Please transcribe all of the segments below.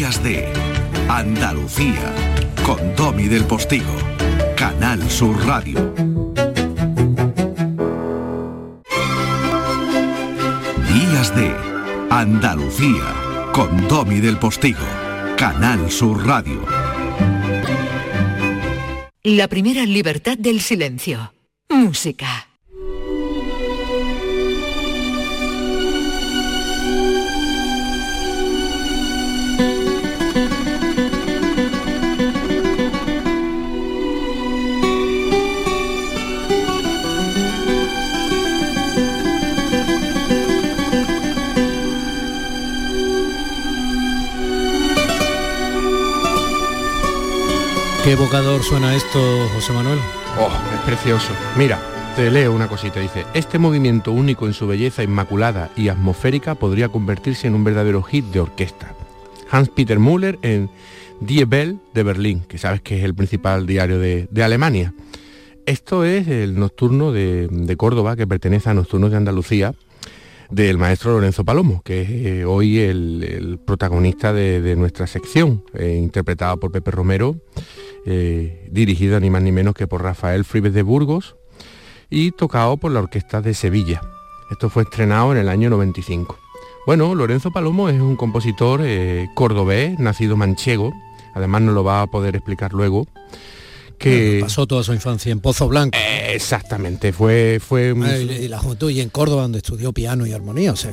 Días de Andalucía con Domi del Postigo, Canal Sur Radio. Días de Andalucía con Domi del Postigo, Canal Sur Radio. La primera libertad del silencio. Música. ¿Qué evocador suena esto, José Manuel? Oh, es precioso. Mira, te leo una cosita. Dice, este movimiento único en su belleza inmaculada y atmosférica podría convertirse en un verdadero hit de orquesta. Hans-Peter Müller en Die Bell de Berlín, que sabes que es el principal diario de, Alemania. Esto es el nocturno de, Córdoba, que pertenece a Nocturnos de Andalucía, del maestro Lorenzo Palomo, que es eh, hoy el, protagonista de, nuestra sección, eh, interpretado por Pepe Romero eh, dirigido ni más ni menos que por Rafael Fribes de Burgos y tocado por la Orquesta de Sevilla. Esto fue estrenado en el año 95. Bueno, Lorenzo Palomo es un compositor eh, cordobés, nacido manchego, además no lo va a poder explicar luego, que pasó toda su infancia en Pozo Blanco. exactamente, fue fue y la juventud y en Córdoba donde estudió piano y armonía, o sea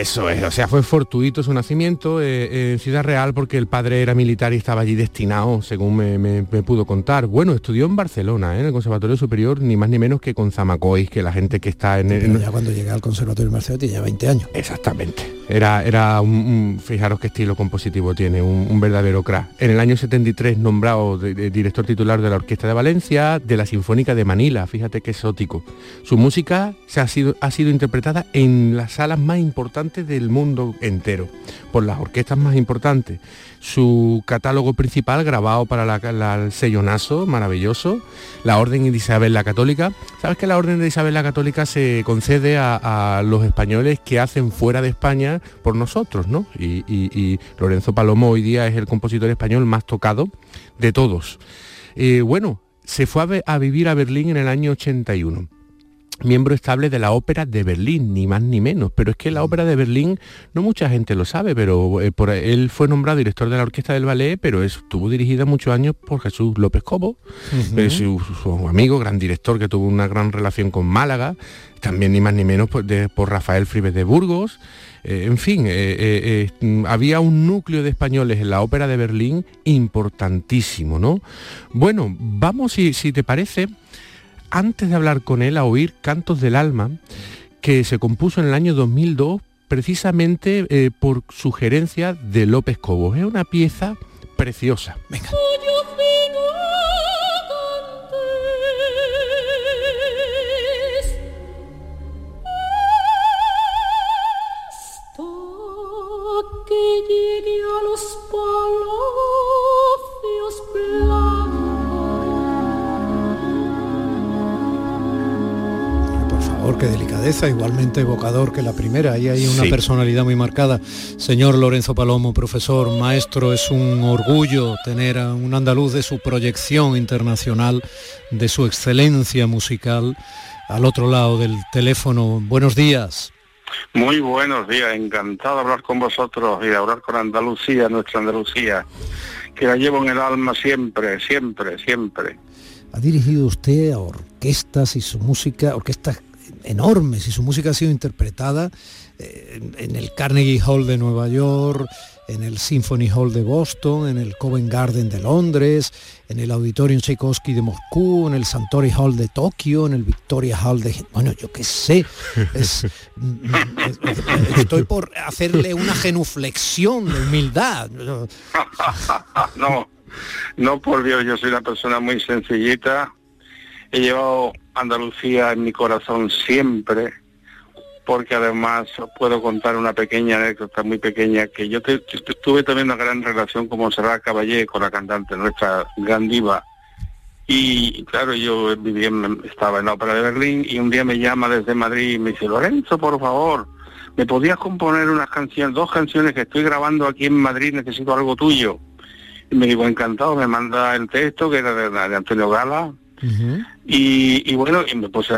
Eso es, o sea, fue fortuito su nacimiento eh, en Ciudad Real porque el padre era militar y estaba allí destinado, según me, pudo contar. Bueno, estudió en Barcelona, ¿eh? en el Conservatorio Superior, ni más ni menos que con Zamacois, que la gente que está en el... ya cuando llega al Conservatorio de Barcelona tiene ya 20 años. Exactamente. Era, era un, fijaros qué estilo compositivo tiene, un, verdadero crack. En el año 73 nombrado director titular de la Orquesta de Valencia, de la Sinfónica de Manila, fíjate qué exótico. Su música se ha, sido, ha sido interpretada en las salas más importantes del mundo entero, por las orquestas más importantes su catálogo principal grabado para la, el sellonazo, maravilloso, la Orden de Isabel la Católica. ¿Sabes que la Orden de Isabel la Católica se concede a, los españoles que hacen fuera de España por nosotros, ¿no? Y, Lorenzo Palomo hoy día es el compositor español más tocado de todos. Eh, bueno, se fue a, a vivir a Berlín en el año 81 miembro estable de la Ópera de Berlín, ni más ni menos. Pero es que la Ópera de Berlín, no mucha gente lo sabe, pero eh, por, él fue nombrado director de la Orquesta del Ballet, pero estuvo dirigida muchos años por Jesús López Cobo, eh, su, amigo, gran director que tuvo una gran relación con Málaga, también ni más ni menos por, por Rafael Fribes de Burgos. Eh, en fin, había un núcleo de españoles en la ópera de Berlín importantísimo, ¿no? Bueno, vamos, si, si te parece, antes de hablar con él a oír Cantos del Alma, que se compuso en el año 2002 precisamente eh, por sugerencia de López Cobos. Es una pieza preciosa. Venga. Qué delicadeza, igualmente evocador que la primera. Ahí hay una personalidad muy marcada. Señor Lorenzo Palomo, profesor, maestro, es un orgullo tener a un andaluz de su proyección internacional, de su excelencia musical, al otro lado del teléfono. Buenos días. Muy buenos días, encantado de hablar con vosotros y de hablar con Andalucía, nuestra Andalucía, que la llevo en el alma siempre, siempre, siempre. Ha dirigido usted a orquestas y su música, orquestas enormes y su música ha sido interpretada eh, en, el Carnegie Hall de Nueva York, en el Symphony Hall de Boston, en el Covent Garden de Londres, en el Auditorium Tchaikovsky de Moscú, en el Santori Hall de Tokio, en el Victoria Hall de... Bueno, yo qué sé. Mm, mm, estoy por hacerle una genuflexión de humildad. No, no por Dios, yo soy una persona muy sencillita. He llevado Andalucía en mi corazón siempre, porque además puedo contar una pequeña anécdota muy pequeña, que yo tuve también una gran relación con Monserrat Caballé, con la cantante, nuestra gran diva. Y claro, yo vivía, estaba en la ópera de Berlín y un día me llama desde Madrid y me dice, Lorenzo, por favor, ¿me podías componer unas canciones, dos canciones que estoy grabando aquí en Madrid, necesito algo tuyo? Y me digo, encantado, me manda el texto, que era de, Antonio Gala, y, bueno, y me puse,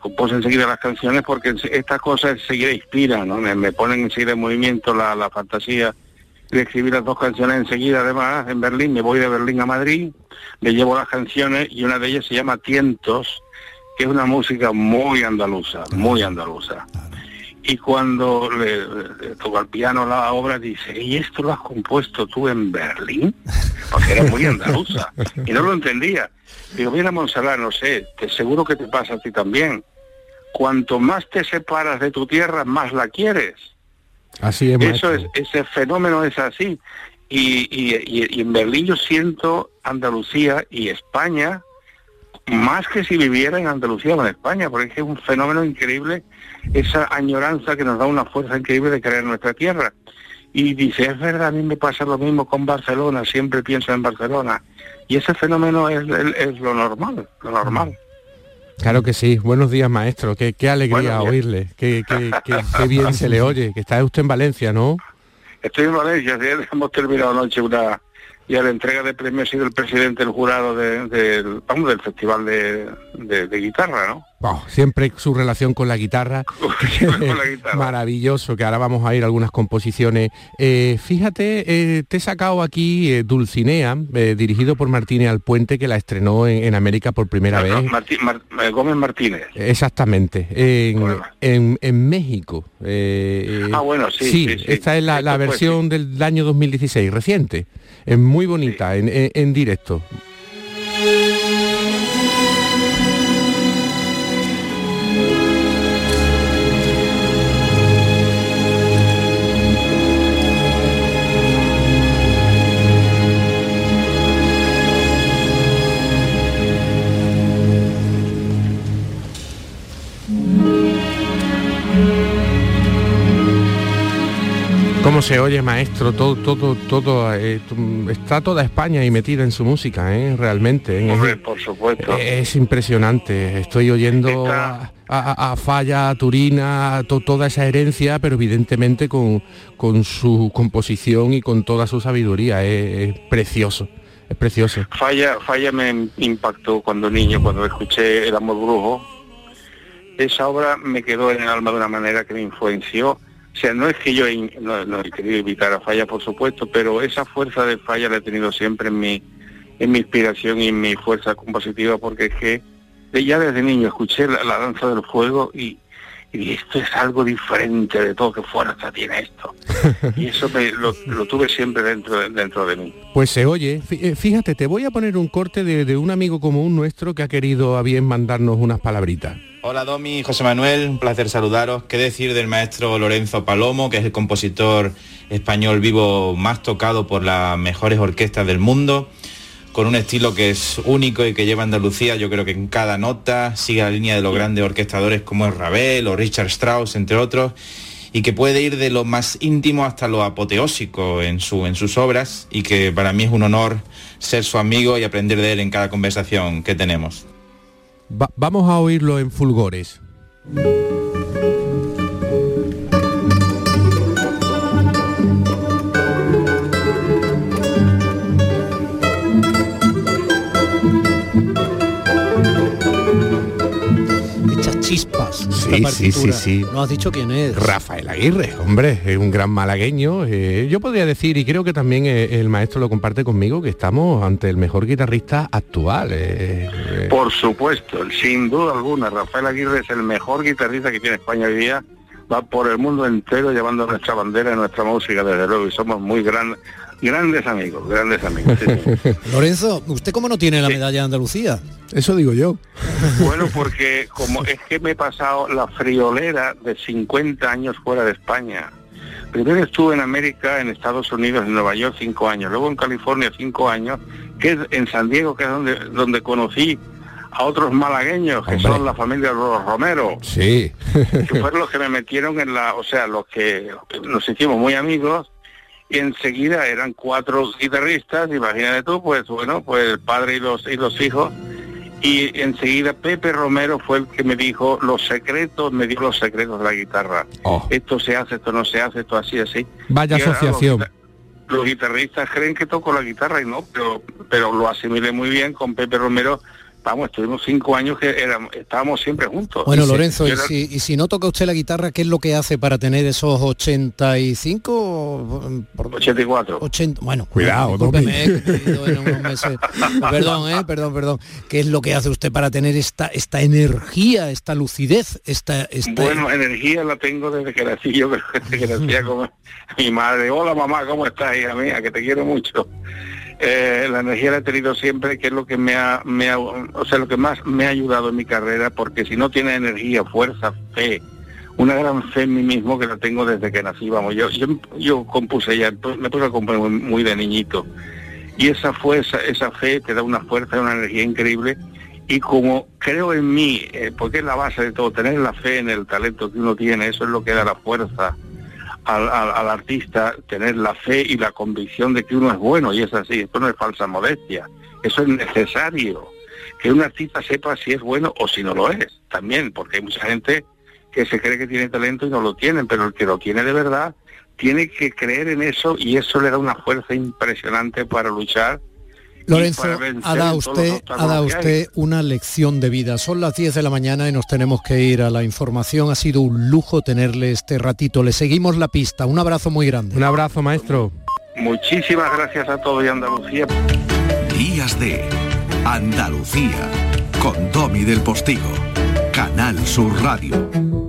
compuse enseguida las canciones porque estas cosas enseguida inspiran, ¿no? Me, ponen enseguida en movimiento la, la fantasía de escribir las dos canciones enseguida, además, en Berlín, me voy de Berlín a Madrid, le llevo las canciones y una de ellas se llama Tientos, que es una música muy andaluza, muy andaluza. Y cuando le, toca el piano la obra, dice, ¿y esto lo has compuesto tú en Berlín? Porque era muy andaluza. Y no lo entendía. Digo, mira, Monsalá, no sé, te seguro que te pasa a ti también. Cuanto más te separas de tu tierra, más la quieres. Así es. Eso es, ese fenómeno es así. Y, y, en Berlín yo siento Andalucía y España más que si viviera en Andalucía o en España, porque es un fenómeno increíble esa añoranza que nos da una fuerza increíble de querer nuestra tierra. Y dice, es verdad, a mí me pasa lo mismo con Barcelona, siempre pienso en Barcelona. Y ese fenómeno es, lo normal, lo normal. Claro que sí. Buenos días, maestro. Qué, qué alegría oírle. Qué, qué, qué, bien se le oye. Que está usted en Valencia, ¿no? Estoy en Valencia. Hemos terminado anoche una, y a la entrega de premios ha sido el presidente del jurado del Festival de, Guitarra, ¿no? siempre su relación con la guitarra, maravilloso, que ahora vamos a ir a algunas composiciones. Eh, fíjate, eh, te he sacado aquí eh, Dulcinea, dirigido por Martínez Alpuente, que la estrenó en, América por primera vez. Gómez Martínez. Exactamente, en, en, México. ah, bueno, sí. Sí, esta es la, versión del año 2016, reciente. Es muy bonita en, directo. ¿Cómo se oye, maestro? Todo, todo, todo, eh, está toda España ahí metida en su música, ¿eh? realmente. ¿eh? por supuesto. Es, impresionante. Estoy oyendo a, Falla, a Turina, toda esa herencia, pero evidentemente con, con su composición y con toda su sabiduría. Es, precioso. Es precioso. Falla, Falla me impactó cuando niño, cuando escuché El amor brujo. Esa obra me quedó en el alma de una manera que me influenció o sea, no es que yo no, he querido evitar a Falla, por supuesto, pero esa fuerza de Falla la he tenido siempre en mi, en mi inspiración y en mi fuerza compositiva, porque es que ya desde niño escuché la, danza del fuego y, esto es algo diferente de todo, qué fuerza tiene esto. Y eso lo, tuve siempre dentro, dentro de mí. Pues se oye. Eh, fíjate, te voy a poner un corte de, de un amigo común nuestro que ha querido a bien mandarnos unas palabritas. Hola Domi, José Manuel, un placer saludaros. ¿Qué decir del maestro Lorenzo Palomo, que es el compositor español vivo más tocado por las mejores orquestas del mundo? Con un estilo que es único y que lleva Andalucía, yo creo que en cada nota sigue la línea de los grandes orquestadores como es Ravel o Richard Strauss, entre otros, y que puede ir de lo más íntimo hasta lo apoteósico en, su, en sus obras y que para mí es un honor ser su amigo y aprender de él en cada conversación que tenemos vamos a oírlo en fulgores. Chispas. Sí, sí, sí, sí. No has dicho quién es. Rafael Aguirre, hombre, es un gran malagueño. Eh, yo podría decir, y creo que también eh, el maestro lo comparte conmigo, que estamos ante el mejor guitarrista actual. Eh, Por supuesto, sin duda alguna, Rafael Aguirre es el mejor guitarrista que tiene España hoy día. Va por el mundo entero llevando nuestra bandera y nuestra música, desde luego, y somos muy grandes Grandes amigos, grandes amigos. Lorenzo, ¿usted cómo no tiene la medalla de Andalucía? Eso digo yo. Bueno, porque como es que me he pasado la friolera de 50 años fuera de España. Primero estuve en América, en Estados Unidos, en Nueva York cinco años, luego en California cinco años, que es en San Diego, que es donde, donde conocí a otros malagueños, que son la familia de los Romero. Sí. que fueron los que me metieron en la, o sea, los que nos hicimos muy amigos y enseguida eran cuatro guitarristas, imagínate tú, pues bueno, pues el padre y los, y los hijos, y enseguida Pepe Romero fue el que me dijo los secretos, me dio los secretos de la guitarra. Oh. Esto se hace, esto no se hace, esto así, así. Vaya Y asociación. Los, los guitarristas creen que toco la guitarra y no, pero, pero lo asimilé muy bien con Pepe Romero. Vamos, estuvimos cinco años que éramos, estábamos siempre juntos. Bueno, Y Lorenzo, y era- si, y si no toca usted la guitarra, ¿qué es lo que hace para tener esos 85? Por- 84. 80, bueno, Cuidado, eh, en unos meses. Perdón, eh, perdón, perdón. ¿Qué es lo que hace usted para tener esta, esta energía, esta lucidez, esta, esta Bueno, energía la tengo desde que nací, yo creo que desde que nacía como mi madre. Hola mamá, ¿cómo estás, hija mía? Que te quiero mucho. Eh, la energía la he tenido siempre, que es lo que me ha, me ha- o sea, lo que más me ha ayudado en mi carrera, porque si no tienes energía, fuerza, fe, una gran fe en mí mismo que la tengo desde que nací, vamos, yo, yo, compuse ya, pues, me puse a componer muy, de niñito. Y esa fuerza, esa fe te da una fuerza una energía increíble y como creo en mí, eh, porque es la base de todo, tener la fe en el talento que uno tiene, eso es lo que da la fuerza al, al- al artista, tener la fe y la convicción de que uno es bueno, y es así, esto no es falsa modestia, eso es necesario, que un artista sepa si es bueno o si no lo es, también, porque hay mucha gente que se cree que tiene talento y no lo tienen, pero el que lo tiene de verdad tiene que creer en eso y eso le da una fuerza impresionante para luchar Lorenzo, ha dado usted, ha dado usted una lección de vida. Son las 10 de la mañana y nos tenemos que ir a la información. Ha sido un lujo tenerle este ratito. Le seguimos la pista. Un abrazo muy grande. Un abrazo, maestro. Muchísimas gracias a todos y Andalucía. Días de Andalucía con Domi del Postigo, Canal Sur Radio.